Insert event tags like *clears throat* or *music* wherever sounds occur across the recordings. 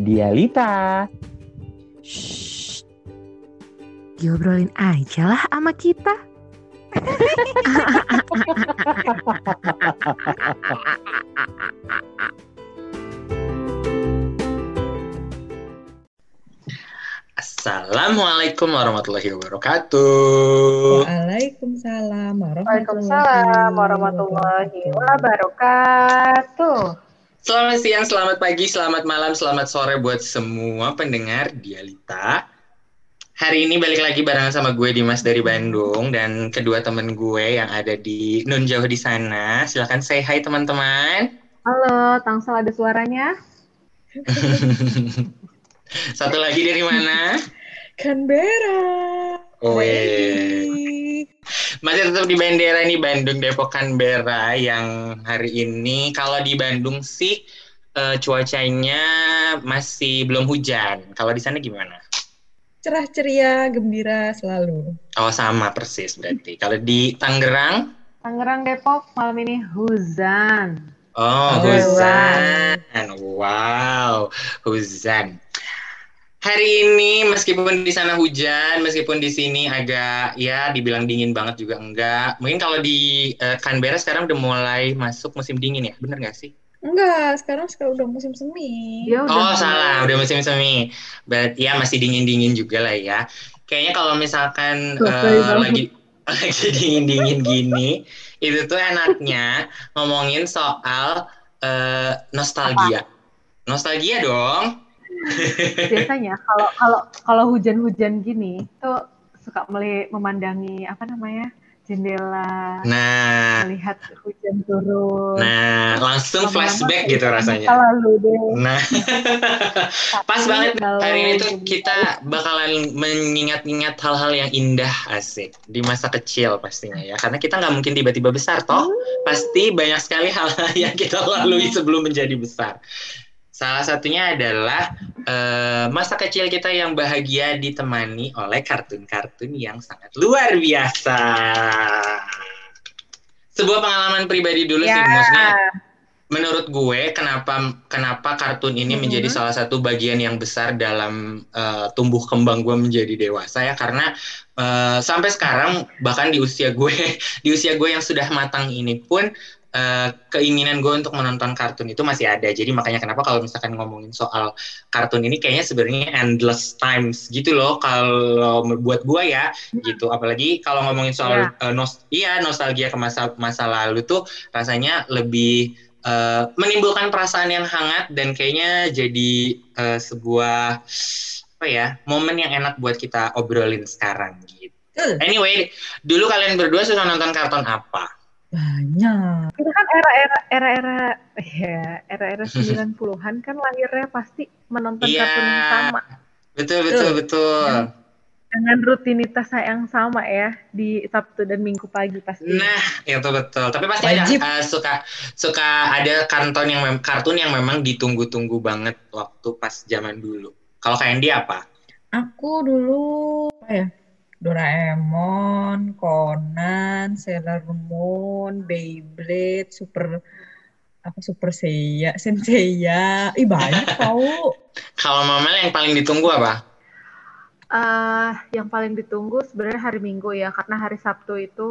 Dialita. Shh. Diobrolin aja lah sama kita. Assalamualaikum warahmatullahi wabarakatuh. Waalaikumsalam Waalaikumsalam warahmatullahi wabarakatuh. Selamat siang, selamat pagi, selamat malam, selamat sore buat semua pendengar Dialita. Hari ini balik lagi barengan sama gue Dimas dari Bandung dan kedua temen gue yang ada di nun jauh di sana. Silahkan say hi teman-teman. Halo, Tangsel ada suaranya? *laughs* Satu lagi dari mana? Canberra. Oh, Wey. Masih tetap di bandera nih Bandung Depok Canberra yang hari ini kalau di Bandung sih eh, cuacanya masih belum hujan. Kalau di sana gimana? Cerah ceria, gembira selalu. Oh sama persis berarti. Kalau di Tangerang, Tangerang Depok malam ini hujan. oh Hujan. hujan. Wow, hujan. Hari ini meskipun di sana hujan, meskipun di sini agak ya dibilang dingin banget juga enggak. Mungkin kalau di eh, Canberra sekarang udah mulai masuk musim dingin ya, bener nggak sih? Enggak, sekarang sekarang udah musim semi. Dia udah Oh salah, udah musim semi. Berarti ya masih dingin-dingin juga lah ya. Kayaknya kalau misalkan banget. lagi *laughs* lagi dingin-dingin gini, itu tuh enaknya ngomongin soal eh, nostalgia. Nostalgia dong. Biasanya kalau kalau kalau hujan-hujan gini tuh suka meli- memandangi apa namanya jendela Nah, melihat hujan turun. nah langsung flashback gitu rasanya. lalu deh. Nah, *laughs* pas banget hari ini tuh kita bakalan mengingat-ingat hal-hal yang indah asik di masa kecil pastinya ya. Karena kita nggak mungkin tiba-tiba besar toh. Pasti banyak sekali hal-hal yang kita lalui sebelum menjadi besar. Salah satunya adalah eh, masa kecil kita yang bahagia ditemani oleh kartun-kartun yang sangat luar biasa. Sebuah pengalaman pribadi dulu sih, Ya. maksudnya menurut gue kenapa kenapa kartun ini Mhm. menjadi salah satu bagian yang besar dalam eh, tumbuh kembang gue menjadi dewasa ya karena eh, sampai sekarang bahkan di usia gue *laughs* di usia gue yang sudah matang ini pun eh, keinginan gue untuk menonton kartun itu masih ada. Jadi makanya kenapa kalau misalkan ngomongin soal kartun ini kayaknya sebenarnya endless times gitu loh kalau buat gue ya gitu. Apalagi kalau ngomongin soal eh, nos iya nostalgia ke masa masa lalu tuh rasanya lebih eh, menimbulkan perasaan yang hangat dan kayaknya jadi eh, sebuah apa ya momen yang enak buat kita obrolin sekarang gitu. Anyway, dulu kalian berdua suka nonton kartun apa? Banyak. Itu kan era-era era-era ya, era-era *laughs* 90-an kan lahirnya pasti menonton Iya. kartun yang sama Betul betul Betul. betul. dengan rutinitas yang sama ya di Sabtu dan Minggu pagi pasti. Nah, itu betul. Tapi pasti ada Wajib. eh, suka suka ada kartun yang mem- kartun yang memang ditunggu-tunggu banget waktu pas zaman dulu. Kalau kalian dia apa? Aku dulu apa ya? Doraemon, Conan, Sailor Moon, Beyblade, Super apa Super Seiya, *laughs* Senseiya. Ih banyak tau. *laughs* Kalau Mamel yang paling ditunggu apa? Eh, yang paling ditunggu sebenarnya hari Minggu ya, karena hari Sabtu itu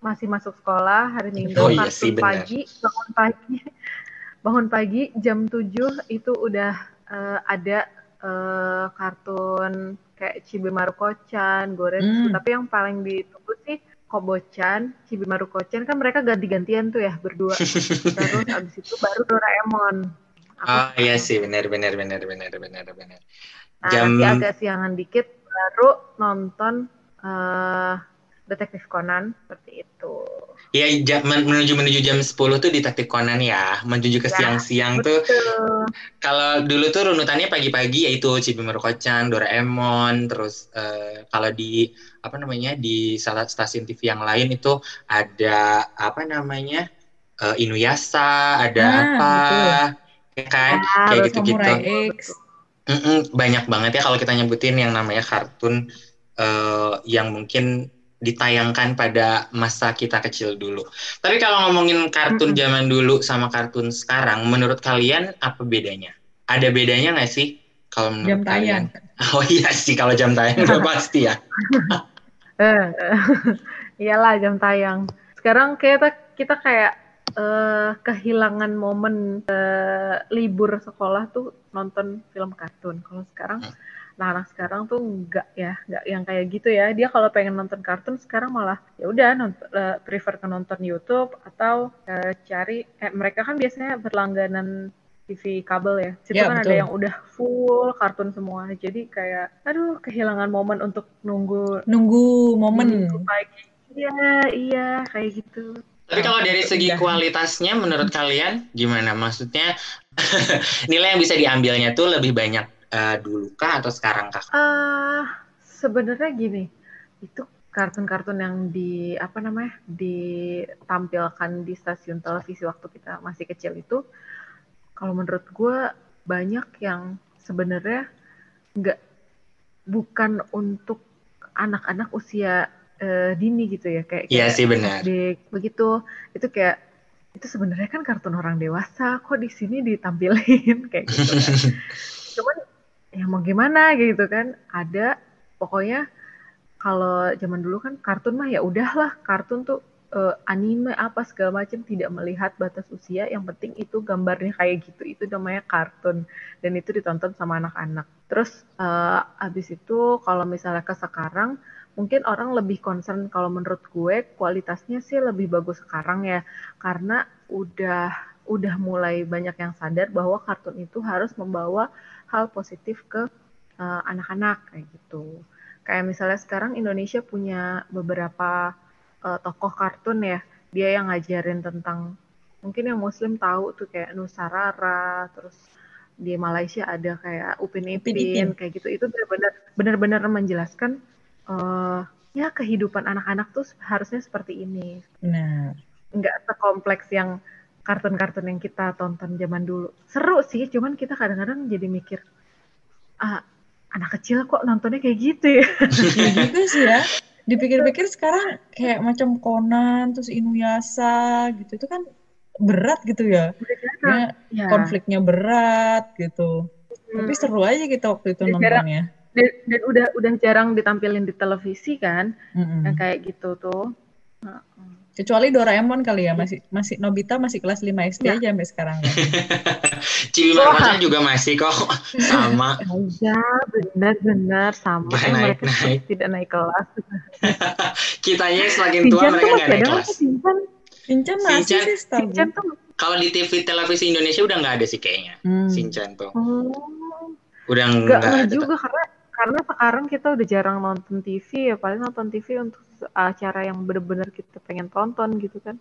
masih masuk sekolah, hari Minggu Oh iya kartun sih, benar. pagi, bangun pagi, *laughs* bangun pagi jam 7 itu udah eh, ada eh, kartun kayak Chibi Maruko-chan, Goretsu, Hmm. tapi yang paling ditunggu sih Kobo-chan, Chibi Maruko-chan kan mereka ganti-gantian tuh ya berdua. *laughs* Terus abis itu baru Doraemon. Aku Oh iya sih, benar benar benar benar benar benar. Nah, Jam- nanti agak siangan dikit baru nonton eh Detektif Conan seperti itu. Iya, jam, men- menuju menuju jam 10 tuh detektif Conan ya, menuju ke Ya, siang-siang tuh. Betul. Kalau dulu tuh runutannya pagi-pagi yaitu Chibi Maruko-chan, Doraemon, terus eh, kalau di apa namanya di salah stasiun TV yang lain itu ada apa namanya eh, Inuyasha, ada Ah, apa, ya kan, kayak Harus gitu-gitu. X. Mm-mm, banyak banget ya kalau kita nyebutin yang namanya kartun eh, yang mungkin ditayangkan pada masa kita kecil dulu. Tapi kalau ngomongin kartun Mm-mm. zaman dulu sama kartun sekarang, menurut kalian apa bedanya? Ada bedanya nggak sih? Kalau menurut Jam kalian? tayang. *laughs* Oh iya sih kalau jam tayang udah *laughs* pasti ya. *laughs* Eh, iyalah jam tayang. Sekarang kita kita kayak eh, kehilangan momen eh, libur sekolah tuh nonton film kartun. Kalau sekarang, nah anak sekarang tuh enggak ya, enggak yang kayak gitu ya. Dia kalau pengen nonton kartun sekarang malah ya udah nonton eh, prefer ke nonton YouTube atau eh, cari eh, mereka kan biasanya berlangganan TV kabel ya. Situ Ya, kan ada betul. yang udah full kartun semua. Jadi kayak aduh kehilangan momen untuk nunggu Nunggu momen. Pagi. Iya, iya, kayak gitu. Tapi kalau dari segi Udah. kualitasnya menurut kalian gimana? Maksudnya *laughs* nilai yang bisa diambilnya tuh lebih banyak eh, dulu kah atau sekarang kah? Ah, sebenarnya gini, itu kartun-kartun yang di apa namanya ditampilkan di stasiun televisi waktu kita masih kecil itu, kalau menurut gue banyak yang sebenarnya nggak bukan untuk anak-anak usia eh, dini gitu ya kayak Iya sih benar. Begitu itu kayak itu sebenarnya kan kartun orang dewasa kok di sini ditampilin *laughs* kayak gitu kan *laughs* cuman ya mau gimana? gitu kan. Ada pokoknya kalau zaman dulu kan kartun mah ya udahlah kartun tuh eh, anime apa segala macam tidak melihat batas usia yang penting itu gambarnya kayak gitu itu namanya kartun. Dan itu ditonton sama anak-anak. Terus eh, abis itu kalau misalnya ke sekarang mungkin orang lebih concern kalau menurut gue kualitasnya sih lebih bagus sekarang ya. Karena udah udah mulai banyak yang sadar bahwa kartun itu harus membawa hal positif ke eh, anak-anak kayak gitu. Kayak misalnya sekarang Indonesia punya beberapa eh, tokoh kartun ya, dia yang ngajarin tentang mungkin yang Muslim tahu tuh kayak Nusarara, terus di Malaysia ada kayak Upin Upin Ipin kayak gitu. Itu benar-benar benar-benar menjelaskan eh, ya kehidupan anak-anak tuh harusnya seperti ini Benar. nggak sekompleks yang kartun-kartun yang kita tonton zaman dulu. Seru sih, cuman kita kadang-kadang jadi mikir, ah, anak kecil kok nontonnya kayak gitu ya? *laughs* Ya juga sih ya. Dipikir-pikir *laughs* sekarang kayak macam Conan, terus Inuyasha gitu. Itu kan berat gitu ya. Ya, Ya. konfliknya berat gitu. Tapi Hmm. seru aja gitu waktu itu Dan jarang- nontonnya. Dan, dan udah udah jarang ditampilin di televisi kan, Mm-mm. yang kayak gitu tuh. Kecuali Doraemon kali ya, masih masih Nobita masih kelas 5 SD Ya. aja sampai sekarang. *laughs* Cibi Wah. Markocha juga masih kok *laughs* sama. *laughs* Iya, benar-benar sama. Eh, mereka naik-naik. tidak naik kelas. Kitanya semakin tua Shinchan mereka tuh nggak naik kelas. Shinchan masih Shinchan- sih setahu gue. tuh, Kalau di TV televisi Indonesia udah nggak ada sih kayaknya. Hmm. Shinchan tuh. oh, Udah Nggak ada. juga karena karena sekarang kita udah jarang nonton TV ya paling nonton TV untuk acara yang bener-bener kita pengen tonton gitu kan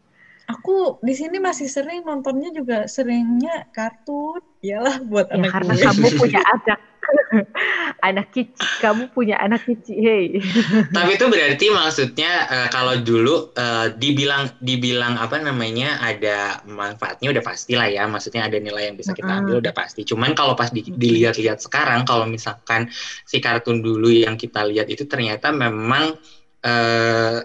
Aku di sini masih sering nontonnya juga seringnya kartun. Iyalah buat ya anak karena gue. kamu punya *laughs* anak *laughs* anak kicik kamu punya anak kicik hey *laughs* Tapi itu berarti maksudnya eh, kalau dulu eh, dibilang dibilang apa namanya ada manfaatnya udah pasti lah ya. Maksudnya ada nilai yang bisa kita ambil udah pasti. Cuman kalau pas di- dilihat-lihat sekarang kalau misalkan si kartun dulu yang kita lihat itu ternyata memang eh,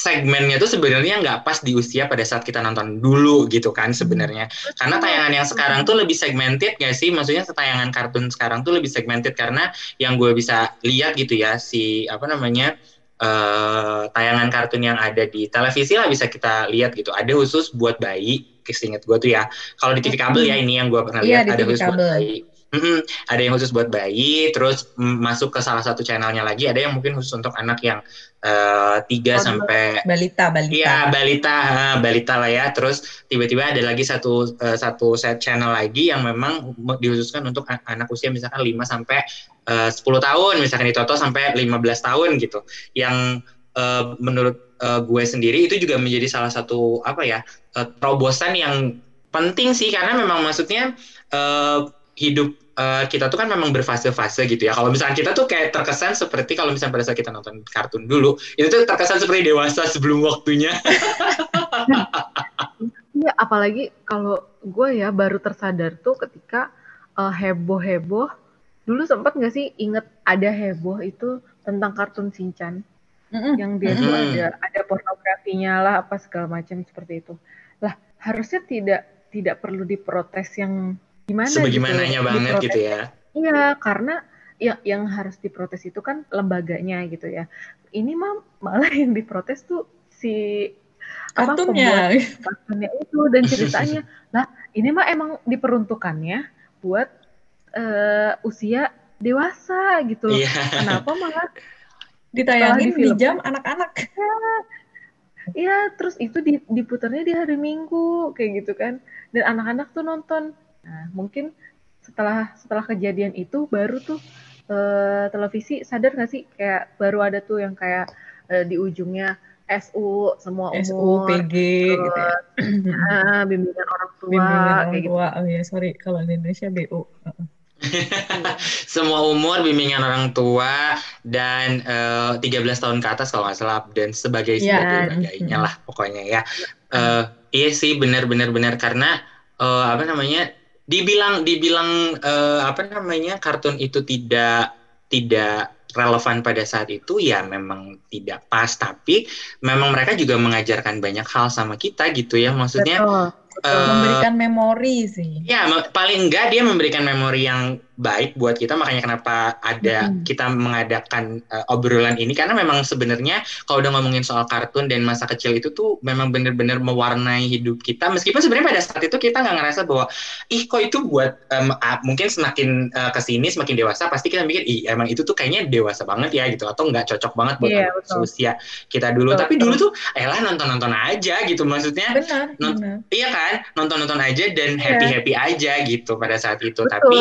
segmennya tuh sebenarnya nggak pas di usia pada saat kita nonton dulu gitu kan sebenarnya. Karena tayangan yang sekarang tuh lebih segmented gak sih? Maksudnya tayangan kartun sekarang tuh lebih segmented karena yang gue bisa lihat gitu ya si apa namanya eh tayangan kartun yang ada di televisi lah bisa kita lihat gitu. Ada khusus buat bayi, keseinget gue tuh ya. Kalau di TV kabel ya ini yang gue pernah Iya, lihat di ada khusus buat bayi. Mm-mm, ada yang khusus buat bayi, terus mm, masuk ke salah satu channelnya lagi. Ada yang mungkin khusus untuk anak yang eh, tiga Toddler. sampai Balita, balita. Iya balita, ha, balita lah ya. Terus tiba-tiba ada lagi satu eh, satu set channel lagi yang memang me- dikhususkan untuk anak usia misalkan 5 sampai eh, 10 tahun, misalkan di Toto sampai 15 tahun gitu. Yang eh, menurut eh, gue sendiri itu juga menjadi salah satu apa ya eh, terobosan yang penting sih karena memang maksudnya eh, hidup eh, kita tuh kan memang berfase-fase gitu ya. Kalau misalkan kita tuh kayak terkesan seperti kalau misalnya pada saat kita nonton kartun dulu, itu tuh terkesan seperti dewasa sebelum waktunya. *laughs* Iya, apalagi kalau gue ya baru tersadar tuh ketika eh, heboh-heboh. Dulu sempat nggak sih inget ada heboh itu tentang kartun Shinchan Mm-mm. yang dia tuh Mhm. ada ada pornografinya lah apa segala macam seperti itu. Lah harusnya tidak tidak perlu diprotes yang gimana gitu. Sebagaimananya banget Diprotes gitu ya. Iya, karena ya yang harus diprotes itu kan lembaganya gitu ya. Ini mah malah *laughs* yang diprotes tuh si apa Kartunnya. pembuat kartunnya itu dan ceritanya. *laughs* Lah, ini mah emang diperuntukannya buat eh, usia dewasa gitu. Iya. Kenapa *laughs* malah Ditayangin di di film. jam anak-anak. ya terus itu di- diputarnya di hari Minggu kayak gitu kan. Dan anak-anak tuh nonton. Nah, mungkin setelah setelah kejadian itu baru tuh eh, televisi sadar nggak sih kayak baru ada tuh yang kayak eh, di ujungnya SU semua SU, umur PG gitu ya. ah, bimbingan orang tua Bimbingan orang kayak gitu. tua. Oh ya, sorry kalau di Indonesia BU. Heeh. *laughs* Semua umur, bimbingan orang tua, dan eh, 13 tahun ke atas kalau nggak salah, dan sebagai Iya. sebagainya lah pokoknya ya. Eh, iya sih benar-benar benar karena eh, apa namanya dibilang dibilang eh, apa namanya kartun itu tidak tidak relevan pada saat itu ya memang tidak pas tapi memang mereka juga mengajarkan banyak hal sama kita gitu ya maksudnya Betul. eh, Memberikan memori sih. Ya, paling enggak dia memberikan memori yang baik buat kita, makanya kenapa ada Mm-mm. kita mengadakan uh, obrolan ini karena memang sebenarnya kalau udah ngomongin soal kartun dan masa kecil itu tuh memang benar-benar mewarnai hidup kita. Meskipun sebenarnya pada saat itu kita nggak ngerasa bahwa ih kok itu buat um, ah, mungkin semakin uh, ke sini semakin dewasa pasti kita mikir ih emang itu tuh kayaknya dewasa banget ya gitu atau nggak cocok banget buat Iya, anak betul. usia kita dulu. Betul, Tapi betul. dulu tuh elah nonton-nonton aja gitu maksudnya. Benar, Non- benar. Iya kan, nonton-nonton aja dan happy-happy aja gitu pada saat itu. Betul. Tapi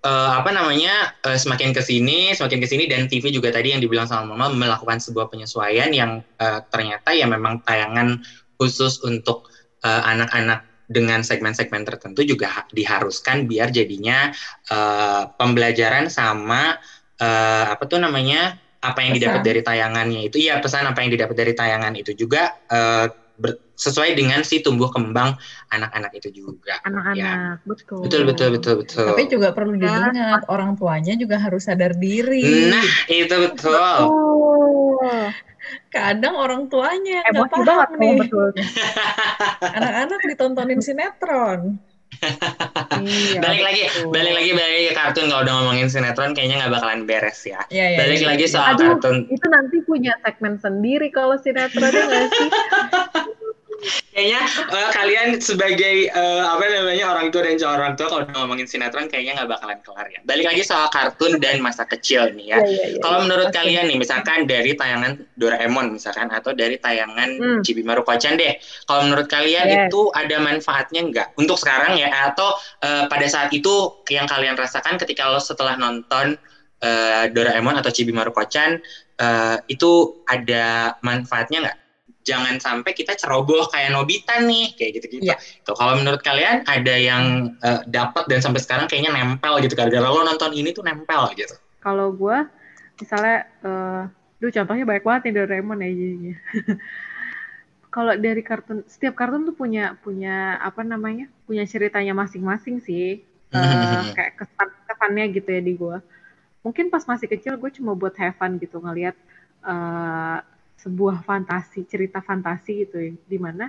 eh, apa namanya eh, semakin ke sini, semakin ke sini dan TV juga tadi yang dibilang sama Mama melakukan sebuah penyesuaian yang eh, ternyata ya memang tayangan khusus untuk eh, anak-anak dengan segmen-segmen tertentu juga ha- diharuskan biar jadinya eh, pembelajaran sama eh, apa tuh namanya apa yang didapat Pesan. dari tayangannya itu iya pesan apa yang didapat dari tayangan itu juga eh, ber- sesuai dengan si tumbuh kembang anak-anak itu juga. anak-anak betul Betul betul betul betul. Tapi juga perlu Ya. diingat orang tuanya juga harus sadar diri. Nah, itu betul. Betul. Kadang orang tuanya nggak paham banget nih. betul. *laughs* Anak-anak ditontonin sinetron. Iya, balik lagi, betul. balik lagi, balik lagi ke kartun kalau udah ngomongin sinetron kayaknya nggak bakalan beres ya. Ya, ya, Balik ya. lagi soal Aduh. kartun. Itu nanti punya segmen sendiri kalau sinetron ya nggak sih? *laughs* Kayaknya eh, kalian sebagai eh, apa namanya orang tua dan calon orang tua kalau udah ngomongin sinetron kayaknya nggak bakalan kelar ya. Balik lagi soal kartun dan masa kecil nih ya. Iya, iya, iya. Kalau menurut Oke. kalian nih, misalkan dari tayangan Doraemon misalkan atau dari tayangan Hmm. Maruko-chan deh, kalau menurut kalian Yes. itu ada manfaatnya nggak untuk sekarang ya? Atau eh, pada saat itu yang kalian rasakan ketika lo setelah nonton eh, Doraemon atau Chibi Maruko-chan eh, itu ada manfaatnya nggak? Jangan sampai kita ceroboh kayak Nobita nih, kayak gitu-gitu. Iya. Tuh, kalau menurut kalian ada yang eh, dapat dan sampai sekarang kayaknya nempel gitu gara-gara lo nonton ini tuh nempel gitu. Kalau gue misalnya, eh duh contohnya banyak banget nih Doraemon ya jadinya. *laughs* Kalau dari kartun, setiap kartun tuh punya punya apa namanya, punya ceritanya masing-masing sih. *laughs* Eh, kayak kesan kesannya gitu ya di gue. Mungkin pas masih kecil gue cuma buat have fun gitu ngelihat eh, sebuah fantasi, cerita fantasi gitu ya, di mana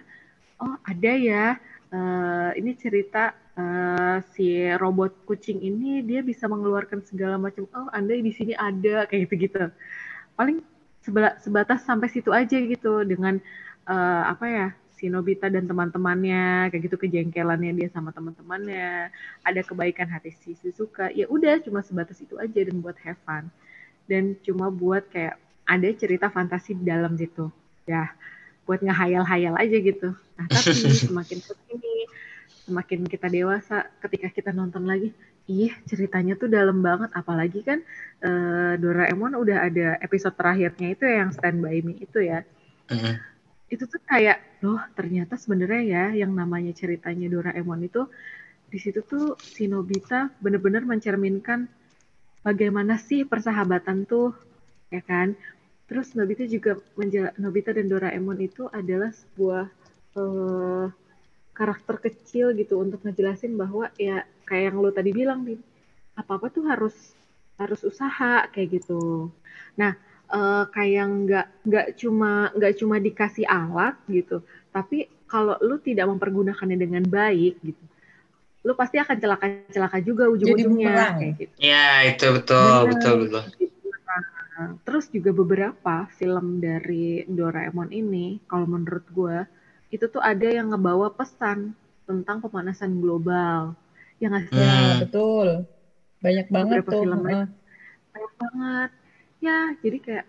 oh ada ya eh, ini cerita eh, si robot kucing ini dia bisa mengeluarkan segala macam oh anda di sini ada kayak gitu gitu paling sebatas sampai situ aja gitu dengan eh, apa ya si Nobita dan teman-temannya kayak gitu kejengkelannya dia sama teman-temannya ada kebaikan hati si Shizuka ya udah cuma sebatas itu aja dan buat have fun. Dan cuma buat kayak ada cerita fantasi di dalam situ. Ya buat ngehayal-hayal aja gitu. Nah tapi *laughs* semakin ke sini semakin kita dewasa ketika kita nonton lagi ih ceritanya tuh dalam banget. Apalagi kan eh, Doraemon udah ada episode terakhirnya itu ya, yang Stand By Me itu ya. Itu tuh kayak loh ternyata sebenarnya ya yang namanya ceritanya Doraemon itu di situ tuh si Nobita bener-bener mencerminkan bagaimana sih persahabatan tuh ya kan terus Nobita juga menjela- Nobita dan Doraemon itu adalah sebuah eh, karakter kecil gitu untuk ngejelasin bahwa ya kayak yang lo tadi bilang nih apa apa tuh harus harus usaha kayak gitu nah eh, kayak nggak nggak cuma nggak cuma dikasih alat gitu tapi kalau lu tidak mempergunakannya dengan baik gitu lu pasti akan celaka-celaka juga Jadi ujung-ujungnya kayak gitu. Ya, itu betul, Benar. betul, betul. Nah, terus juga beberapa film dari Doraemon ini, kalau menurut gue, itu tuh ada yang ngebawa pesan tentang pemanasan global. Ya nggak sih? Ya, Hmm. betul. Banyak banget Beberapa tuh. film. Banyak banget. Ya, jadi kayak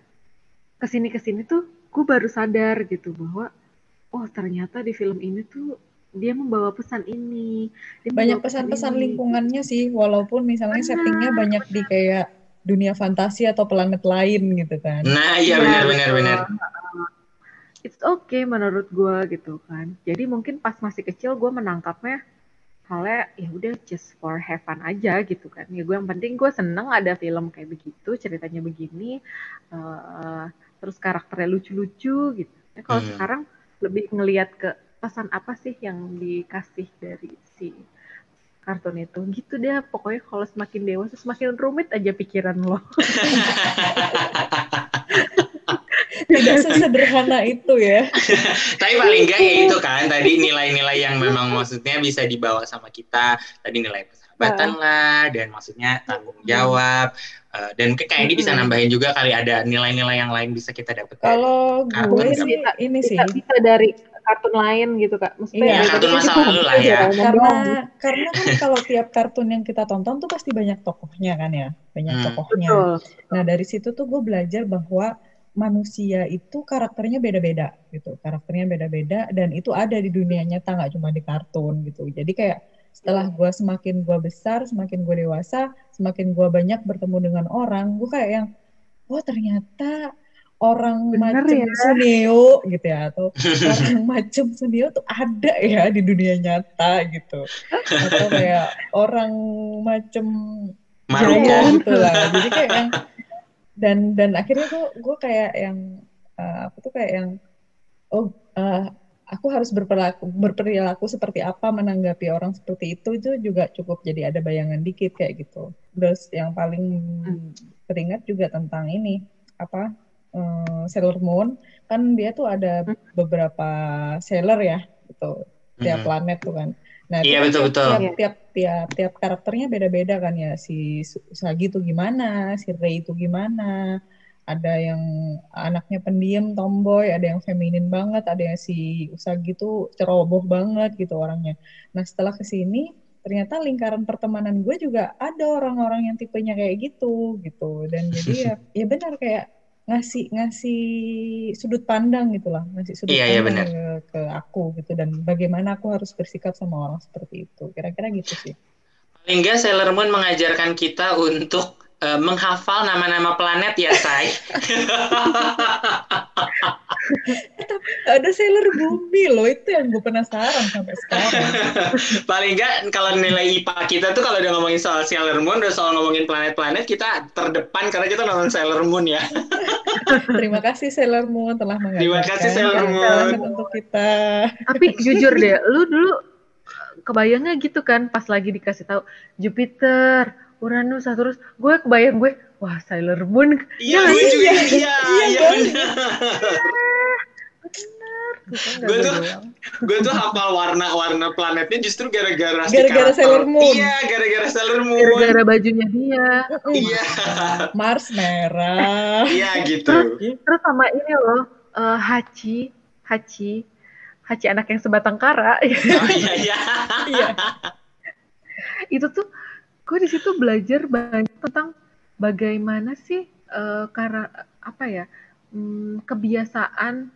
ke sini-kesini tuh gue baru sadar gitu bahwa, oh ternyata di film ini tuh dia membawa pesan ini. Dia Banyak pesan pesan-pesan lingkungannya sih, walaupun misalnya Benar, settingnya banyak di kayak dunia fantasi atau planet lain gitu kan. Nah, iya Iya, benar, benar, betul. benar. It's okay menurut gue gitu kan. Jadi mungkin pas masih kecil gue menangkapnya halnya ya udah just for have fun aja gitu kan. Ya gue yang penting gue seneng ada film kayak begitu, ceritanya begini, eh, terus karakternya lucu-lucu gitu. Nah, kalau Hmm. sekarang lebih ngelihat ke pesan apa sih yang dikasih dari si kartun itu gitu deh pokoknya kalau semakin dewasa semakin rumit aja pikiran lo *laughs* Tidak sesederhana itu ya. *laughs* Tapi paling enggak ya itu kan tadi nilai-nilai yang memang maksudnya bisa dibawa sama kita. Tadi nilai persahabatan lah dan maksudnya tanggung jawab. Eh, dan mungkin kayak ini bisa Mm-mm. nambahin juga kali ada nilai-nilai yang lain bisa kita dapat. Kalau Kartun gue sih ini sih. bisa, bisa dari kartun lain gitu kak. Maksudnya Iya, dari kartun masa kita lalu lah gitu ya. karena *laughs* karena kan kalau tiap kartun yang kita tonton tuh pasti banyak tokohnya kan ya banyak Hmm. tokohnya. Betul. Nah dari situ tuh gue belajar bahwa manusia itu karakternya beda-beda gitu karakternya beda-beda dan itu ada di dunia nyata nggak cuma di kartun gitu. Jadi kayak setelah gue semakin gue besar semakin gue dewasa semakin gue banyak bertemu dengan orang gue kayak yang wah ternyata orang Bener macam ya. Suneo gitu ya atau *laughs* orang macam Suneo tuh ada ya di dunia nyata gitu atau kayak orang macam. Jaya gitu lah jadi kayak yang dan dan akhirnya gue gue kayak yang eh, aku tuh kayak yang oh eh, aku harus berperilaku berperilaku seperti apa menanggapi orang seperti itu itu juga cukup jadi ada bayangan dikit kayak gitu terus yang paling teringat juga tentang ini apa eh, Sailor Moon kan dia tuh ada beberapa sailor ya gitu. Tiap Mhm. planet tuh kan. Nah Iya, itu kan betul, betul. tiap, tiap tiap tiap karakternya beda-beda kan ya. Si Usagi itu gimana si Rei itu gimana. Ada yang anaknya pendiam tomboy ada yang feminin banget ada yang si Usagi tuh ceroboh banget gitu orangnya. Nah setelah ke sini ternyata lingkaran pertemanan gue juga ada orang-orang yang tipenya kayak gitu gitu. Dan jadi ya *laughs* ya benar kayak ngasih ngasih sudut pandang gitu lah. Ngasih sudut Iya, iya, pandang ke, ke aku gitu. Dan bagaimana aku harus bersikap sama orang seperti itu. Kira-kira gitu sih. Paling enggak Sailor Moon mengajarkan kita untuk eh, menghafal nama-nama planet ya, Say. *laughs* ada Sailor Bumi loh itu yang gue penasaran sampai sekarang *laughs* Paling enggak kalau nilai IPA kita tuh kalau udah ngomongin soal Sailor Moon, udah soal ngomongin planet-planet, kita terdepan karena kita nonton Sailor Moon ya. *laughs* terima kasih Sailor Moon telah mengajarkan Terima kasih, Sailor Moon. untuk kita tapi jujur deh lu dulu kebayangnya gitu kan pas lagi dikasih tahu Jupiter Uranus Saturus gue kebayang gue wah Sailor Moon Iya, gue sih? juga. Iya, Iya, iya, iya kan? benar. Bukan nggak Gue gue tuh-. *laughs* Gue tuh hafal warna-warna planetnya justru gara-gara si Gara-gara. Sailor Moon. Iya, gara-gara Sailor Moon. gara-gara bajunya dia Iya, *laughs* Mars merah iya gitu. terus sama ini loh eh, Hachi Hachi Hachi anak yang sebatang kara Oh iya, iya. *laughs* iya itu tuh gue di situ belajar banyak tentang bagaimana sih eh, karena apa ya hmm, kebiasaan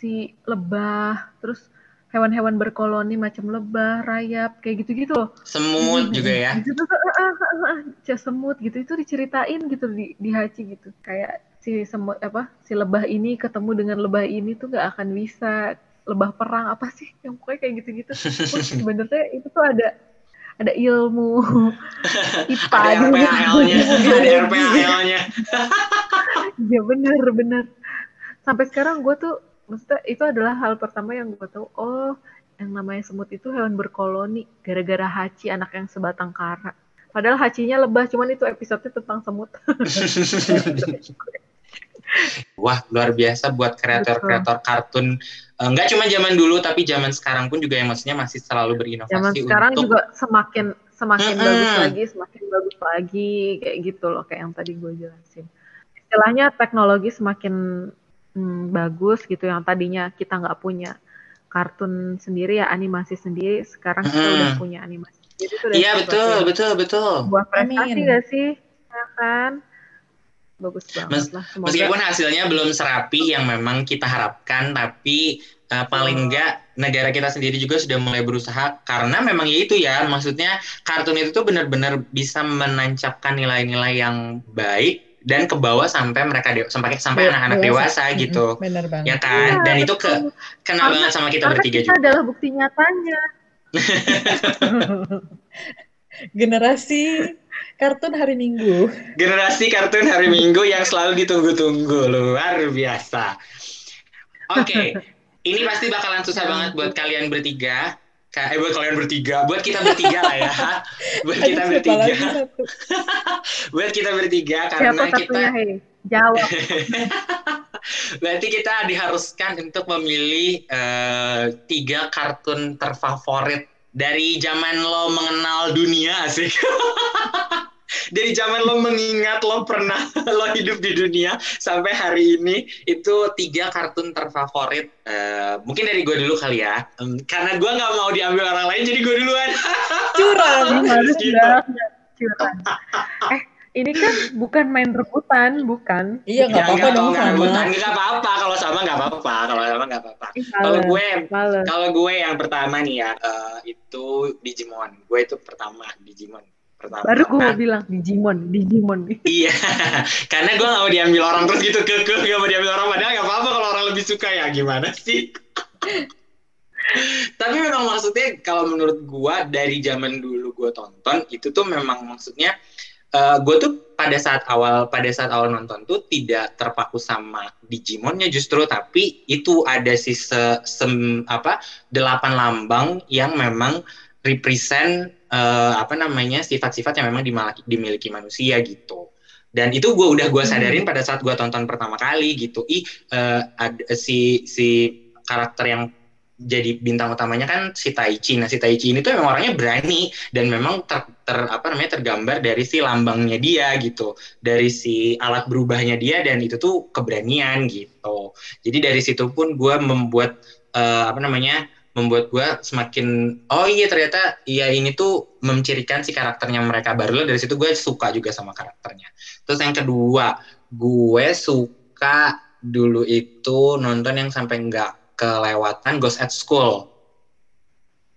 si lebah terus hewan-hewan berkoloni macam lebah rayap kayak gitu-gitu. Loh Semut juga ya. Tuh, ah, ah, ah, ah, cah semut gitu. Itu diceritain gitu di di Hachi gitu. Kayak si semut apa si lebah ini ketemu dengan lebah ini tuh nggak akan bisa. Lebah perang apa sih? *laughs* Yang pokoknya kayak gitu-gitu. Wah, *laughs* sebenarnya itu tuh ada ada ilmu. IPA Ada Ilmu ada. RPHL-nya. Iya bener. Bener. Sampai sekarang gue tuh maksudnya itu adalah hal pertama yang gue tahu. Oh, yang namanya semut itu hewan berkoloni gara-gara Hachi anak yang sebatang kara. Padahal Hachinya lebah, cuman itu episode tentang semut. *laughs* Wah, luar biasa buat kreator-kreator kartun. Eh, nggak cuma zaman dulu, tapi zaman sekarang pun juga yang maksudnya masih selalu berinovasi Zaman sekarang untuk juga semakin semakin Mm-mm. bagus lagi, semakin bagus lagi kayak gitu loh kayak yang tadi gue jelasin. Istilahnya teknologi semakin mm, bagus gitu yang tadinya kita nggak punya kartun sendiri ya animasi sendiri, sekarang kita Mm-mm. udah punya animasi itu Iya betul, betul, betul. sebuah prestasi Amin. gak sih? Ya kan? Bagus banget Mes- lah. Semoga Meskipun hasilnya belum serapi yang memang kita harapkan, tapi uh, paling enggak negara kita sendiri juga sudah mulai berusaha karena memang ya itu ya, maksudnya kartun itu tuh benar-benar bisa menancapkan nilai-nilai yang baik dan ke bawah sampai mereka de- sampai sampai Dewa- anak-anak dewasa Mm-mm, gitu. Bener banget. Ya kan? Iya, Dan itu ke kena Karena- banget sama kita bertiga kita juga. adalah bukti nyatanya. *laughs* Generasi kartun hari Minggu. Generasi kartun hari Minggu yang selalu ditunggu-tunggu luar biasa. Oke, *laughs* ini pasti bakalan susah banget buat kalian bertiga. Ka- Eh, buat kalian bertiga, buat kita bertiga lah ya, *laughs* buat kita Aduh, siapa bertiga, *laughs* buat kita bertiga Siapa karena kita, satunya, hei? Jawab. *laughs* berarti kita diharuskan untuk memilih eh, tiga kartun terfavorit dari zaman lo mengenal dunia sih. Dari zaman lo mengingat lo pernah *laughs* lo hidup di dunia sampai hari ini itu tiga kartun terfavorit Eh, mungkin dari gue dulu kali ya Em, karena gue nggak mau diambil orang lain jadi gue duluan *laughs* Curang. Harus Gitu. Curang. Eh, ini kan bukan main rebutan, bukan? Iya nggak Ya, apa-apa nggak, dong sama. rebutan, nggak apa-apa kalau sama nggak apa-apa kalau sama nggak apa-apa kalau gue kalau gue yang pertama nih ya eh, itu Digimon gue itu pertama Digimon pertama Baru gue Nah, mau bilang Digimon, Digimon. *laughs* Iya, karena gue gak mau diambil orang terus gitu ke ke gak mau diambil orang padahal gak apa-apa kalau orang lebih suka ya gimana sih? *laughs* Tapi memang maksudnya kalau menurut gue dari zaman dulu gue tonton itu tuh memang maksudnya eh gue tuh pada saat awal pada saat awal nonton tuh tidak terpaku sama Digimonnya justru tapi itu ada si se, sem- apa delapan lambang yang memang represent eh, apa namanya sifat-sifat yang memang dimiliki, dimiliki manusia gitu. Dan itu gue udah gue sadarin pada saat gue tonton pertama kali gitu. Ih eh, ada si si karakter yang jadi bintang utamanya kan si Taichi nah si Taichi ini tuh memang orangnya berani dan memang ter, ter- apa namanya tergambar dari si lambangnya dia gitu. Dari si alat berubahnya dia dan itu tuh keberanian gitu. Jadi dari situ pun gue membuat eh, apa namanya membuat gue semakin oh iya ternyata iya ini tuh mencirikan si karakternya mereka. Baru dari situ gue suka juga sama karakternya. Terus yang kedua gue suka dulu itu nonton yang sampai nggak kelewatan Ghost at School.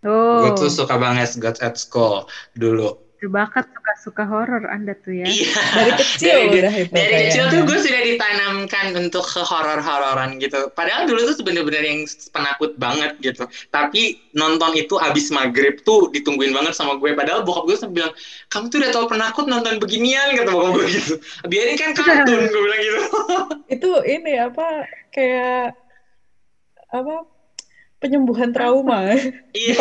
Oh, gue tuh suka banget Ghost at School dulu berbakat suka-suka horor Anda tuh ya. iya Dari kecil Dari- udah itu. dari kecil tuh gue sudah ditanamkan untuk ke horor-hororan gitu. Padahal dulu tuh bener-bener yang penakut banget gitu. Tapi nonton itu abis maghrib tuh ditungguin banget sama gue. Padahal bokap gue sampai bilang, kamu tuh udah tau penakut nonton beginian kata bokap gue gitu. Biarin kan kartun *laughs* gue bilang gitu. Itu ini apa kayak apa penyembuhan trauma. *laughs* Iya.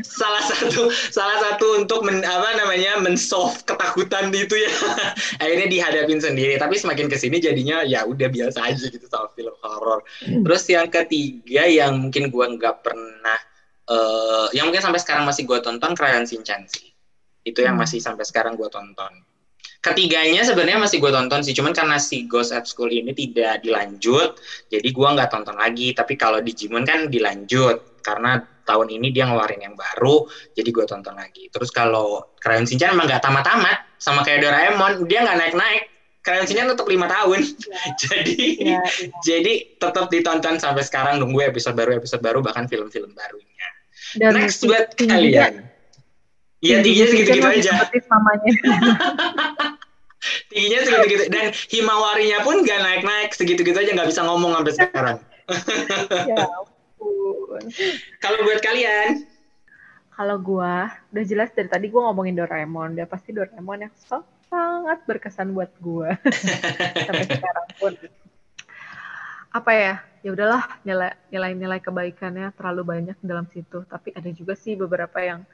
salah satu salah satu untuk men, apa namanya mensolve ketakutan itu ya. *laughs* Akhirnya dihadapin sendiri. Tapi semakin ke sini jadinya ya udah biasa aja gitu sama film horor. Terus yang ketiga yang mungkin gua nggak pernah eh yang mungkin sampai sekarang masih gua tonton Crayon Shinchan sih itu yang Hmm. masih sampai sekarang gua tonton ketiganya sebenarnya masih gue tonton sih cuman karena si Ghost at School ini tidak dilanjut jadi gua nggak tonton lagi tapi kalau Digimon kan dilanjut karena tahun ini dia ngeluarin yang baru jadi gue tonton lagi terus kalau Crayon Shinchan emang nggak tamat-tamat sama kayak Doraemon dia nggak naik-naik Crayon Shinchan tetap lima tahun jadi Iya, iya. jadi tetap ditonton sampai sekarang nunggu episode baru episode baru bahkan film-film barunya Dan next buat kalian Iya tingginya segitu-gitu aja Seperti samanya. Tingginya segitu-gitu dan himawarinya pun nggak naik-naik segitu-gitu aja nggak bisa ngomong sampai sekarang *laughs* ya ampun. kalau buat kalian Kalau gua udah jelas dari tadi gua ngomongin Doraemon, dia pasti Doraemon yang sangat berkesan buat gua *laughs* sampai sekarang pun. Apa ya? Ya udahlah nilai nilai-nilai kebaikannya terlalu banyak dalam situ, tapi ada juga sih beberapa yang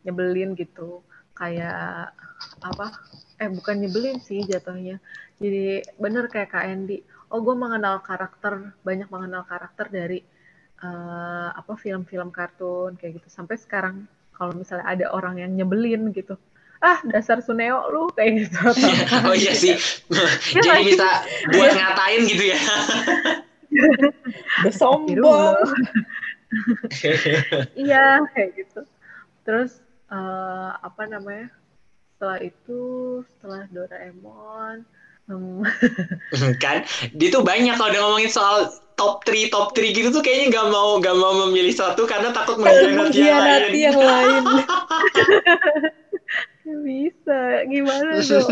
nyebelin gitu. Kayak apa? Eh bukan nyebelin sih jatuhnya. Jadi bener kayak Kak Andy. oh gue mengenal karakter banyak mengenal karakter dari uh, apa film-film kartun kayak gitu. Sampai sekarang kalau misalnya ada orang yang nyebelin gitu ah dasar Suneo lu kayak gitu. *laughs* Oh iya sih. Ya, jadi bisa buat ngatain gitu ya. *laughs* Sombong iya kayak gitu. Terus uh, apa namanya setelah itu setelah Doraemon hmm. kan dia tuh banyak kalau udah ngomongin soal top 3 top 3 gitu tuh kayaknya gak mau gak mau memilih satu karena takut mengkhianati yang lain. yang lain. *laughs* bisa gimana dong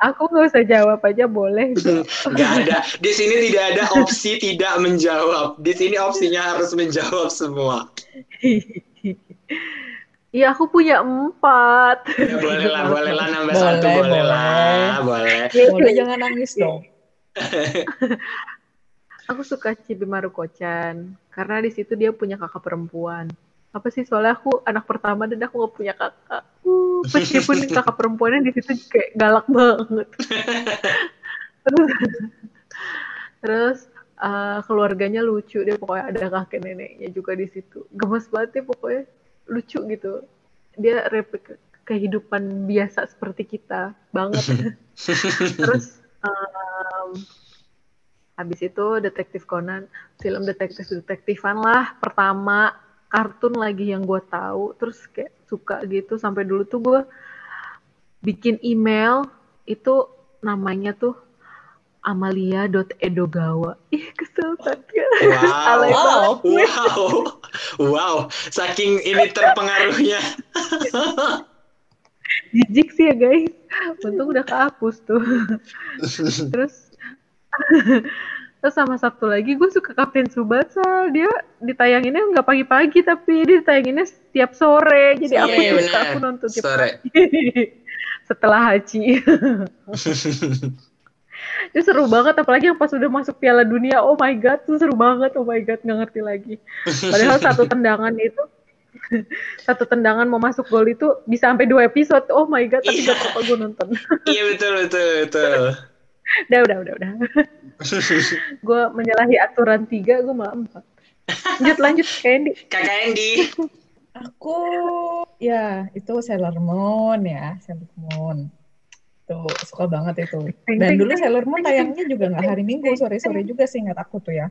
aku nggak usah jawab aja boleh *laughs* nggak ada di sini tidak ada opsi tidak menjawab di sini opsinya harus menjawab semua *laughs* Iya aku punya empat. Ya, boleh lah, boleh lah nambah boleh, satu, boleh, boleh lah, boleh. Boleh jangan nangis dong. *laughs* aku suka Cibimaru Kocan karena di situ dia punya kakak perempuan apa sih soalnya aku anak pertama dan aku gak punya kakak uh, meskipun *laughs* kakak perempuannya di situ kayak galak banget terus terus uh, keluarganya lucu dia pokoknya ada kakek neneknya juga di situ gemes banget ya pokoknya lucu gitu. Dia replik kehidupan biasa seperti kita banget. *laughs* Terus um, habis itu detektif Conan film detektif detektifan lah pertama kartun lagi yang gue tahu. Terus kayak suka gitu sampai dulu tuh gue bikin email itu namanya tuh Amalia.edogawa. Ih, kesel banget. Wow. wow. wow. Wow. Saking ini terpengaruhnya. Jijik sih ya, guys. Untung udah kehapus tuh. Terus Terus sama satu lagi gue suka Kapten Subasa. Dia ditayanginnya nggak pagi-pagi tapi dia ditayanginnya setiap sore. Jadi aku yeah, suka aku nonton sore. *laughs* Setelah haji. *laughs* itu seru banget apalagi yang pas udah masuk Piala Dunia. Oh my god, itu seru banget. Oh my god, nggak ngerti lagi. Padahal satu *laughs* tendangan itu *laughs* satu tendangan mau masuk gol itu bisa sampai dua episode. Oh my god, tapi yeah. gak apa-apa gue nonton. *laughs* Iya betul betul betul udah udah udah udah gue menyalahi aturan tiga gue malah empat lanjut lanjut kak Andy kakak Andy aku ya itu Sailor Moon ya Sailor Moon tuh suka banget itu. Dan dulu Sailor Moon tayangnya juga nggak hari Minggu sore sore juga sih ingat aku tuh ya.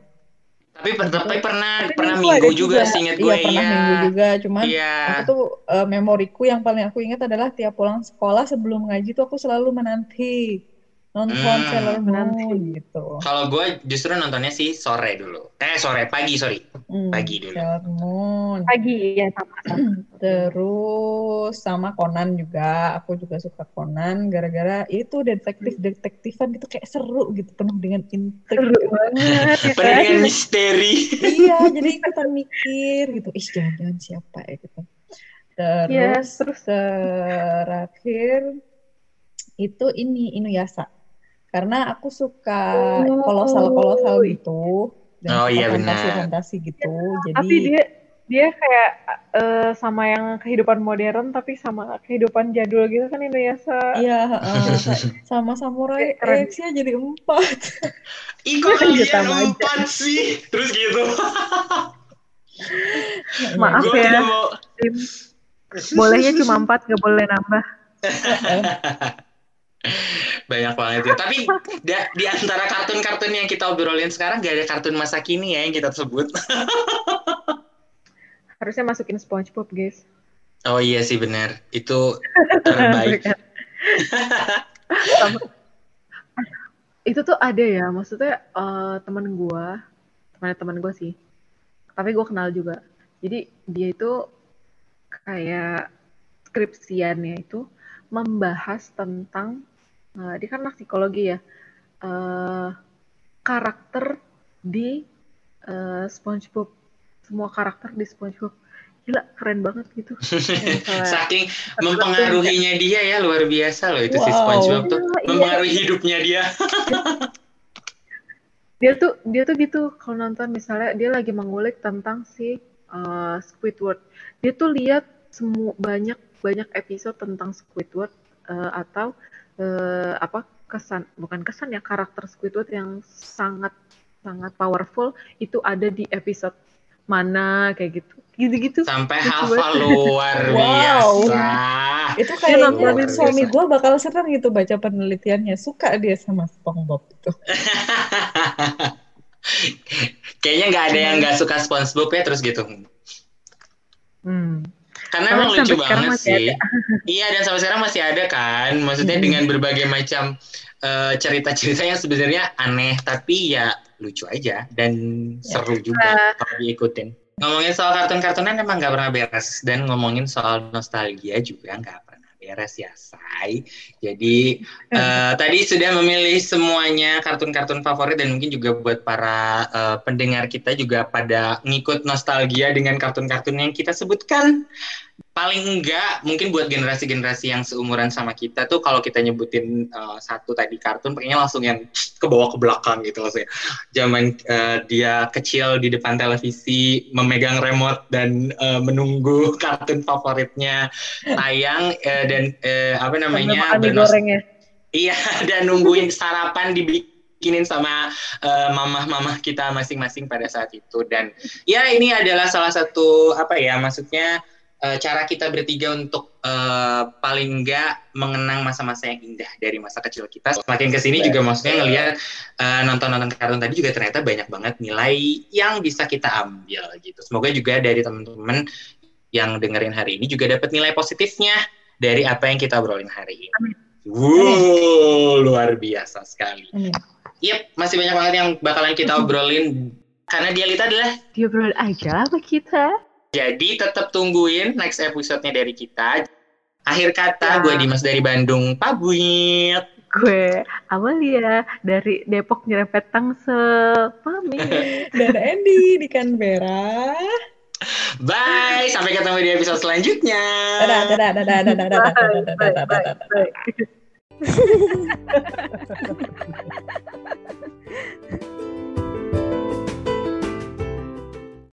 Tapi, per tapi pernah tapi pernah minggu, juga, juga. sih ingat gue iya, pernah iya. minggu juga cuman iya. aku tuh uh, memoriku yang paling aku ingat adalah tiap pulang sekolah sebelum ngaji tuh aku selalu menanti nonton hmm. Sailor Moon gitu. Kalau gue justru nontonnya sih sore dulu. Eh sore pagi sorry hmm, pagi dulu. Sailor Moon. Pagi ya sama. *clears throat* Terus sama Conan juga. Aku juga suka Conan gara-gara itu detektif detektifan gitu kayak seru gitu penuh dengan intrik. Seru banget. Ya *laughs* penuh dengan misteri. iya jadi ikutan mikir gitu. Ih jangan-jangan siapa ya gitu. Terus, yes, terus terakhir itu ini Inuyasha karena aku suka kolosal kolosal oh. gitu. Dan oh iya fantasi fantasi gitu. Jadi tapi dia dia kayak uh, sama yang kehidupan modern tapi sama kehidupan jadul gitu kan Indonesia. Iya uh, *laughs* sama samurai X ya jadi empat. *laughs* Iko kalian empat sih? Terus gitu. *laughs* Maaf Gua ya. mau... bolehnya cuma empat gak boleh nambah banyak banget ya. Tapi di, di antara kartun-kartun yang kita obrolin sekarang gak ada kartun masa kini ya yang kita sebut. *laughs* Harusnya masukin SpongeBob, guys. Oh iya sih benar. Itu terbaik. *laughs* itu tuh ada ya, maksudnya uh, teman gue, teman teman gue sih. Tapi gue kenal juga. Jadi dia itu kayak skripsiannya itu membahas tentang uh, dia kan anak psikologi ya. Uh, karakter di uh, SpongeBob. Semua karakter di SpongeBob. Gila keren banget gitu. *laughs* Saking mempengaruhinya dia ya luar biasa loh itu wow. si SpongeBob tuh. iya, mempengaruhi iya. hidupnya dia. *laughs* Dia tuh dia tuh gitu kalau nonton misalnya dia lagi mengulik tentang si uh, Squidward. Dia tuh lihat semua banyak banyak episode tentang Squidward uh, atau uh, apa kesan bukan kesan ya karakter Squidward yang sangat sangat powerful itu ada di episode mana kayak gitu gitu-gitu Sampai hafal banget. luar *laughs* Wow. biasa. *laughs* Itu Dia nontonin kayaknya suami gue bakal senang gitu baca penelitiannya. Suka dia sama SpongeBob itu. *laughs* Kayaknya nggak ada yang nggak suka SpongeBob ya terus gitu. hmm. Karena emang lucu banget sih. *laughs* Iya dan sampai sekarang masih ada kan. Maksudnya Hmm. dengan berbagai macam eh, cerita-cerita yang sebenarnya aneh tapi ya lucu aja dan seru juga kalau diikutin. Ngomongin soal kartun-kartunan emang nggak pernah beres dan ngomongin soal nostalgia juga nggak beres ya say. Jadi eh, tadi sudah memilih semuanya kartun-kartun favorit dan mungkin juga buat para eh, pendengar kita juga pada ngikut nostalgia dengan kartun-kartun yang kita sebutkan. Paling enggak mungkin buat generasi-generasi yang seumuran sama kita tuh kalau kita nyebutin eh, satu tadi kartun pengennya langsung yang ke bawah ke belakang gitu maksudnya. Zaman eh, dia kecil di depan televisi memegang remote dan eh, menunggu *laughs* kartun favoritnya tayang eh, dan eh, apa namanya makan mie bernos- goreng ya Iya, *laughs* dan nungguin sarapan dibikinin sama eh, mamah-mamah kita masing-masing pada saat itu. Dan ya ini adalah salah satu apa ya, maksudnya eh, cara kita bertiga untuk eh, paling enggak mengenang masa-masa yang indah dari masa kecil kita. Semakin ke sini juga maksudnya ngelihat eh, nonton-nonton kartun tadi juga ternyata banyak banget nilai yang bisa kita ambil gitu. Semoga juga dari teman-teman yang dengerin hari ini juga dapat nilai positifnya dari apa yang kita obrolin hari ini. Wow, luar biasa sekali. Amin. Yep, masih banyak banget yang bakalan kita *laughs* obrolin. Karena dia Lita adalah, dia berdoa aja sama kita jadi tetap tungguin next episode-nya dari kita. Akhir kata, ya. gue Dimas dari Bandung, pabuit. Gue Amalia dari Depok nyerempet tangsel, pamit. Dan Andy di Canberra. Bye, sampai ketemu di episode selanjutnya. Dadah, dadah, dadah, dadah, dadah, dadah, dadah, dadah, dadah.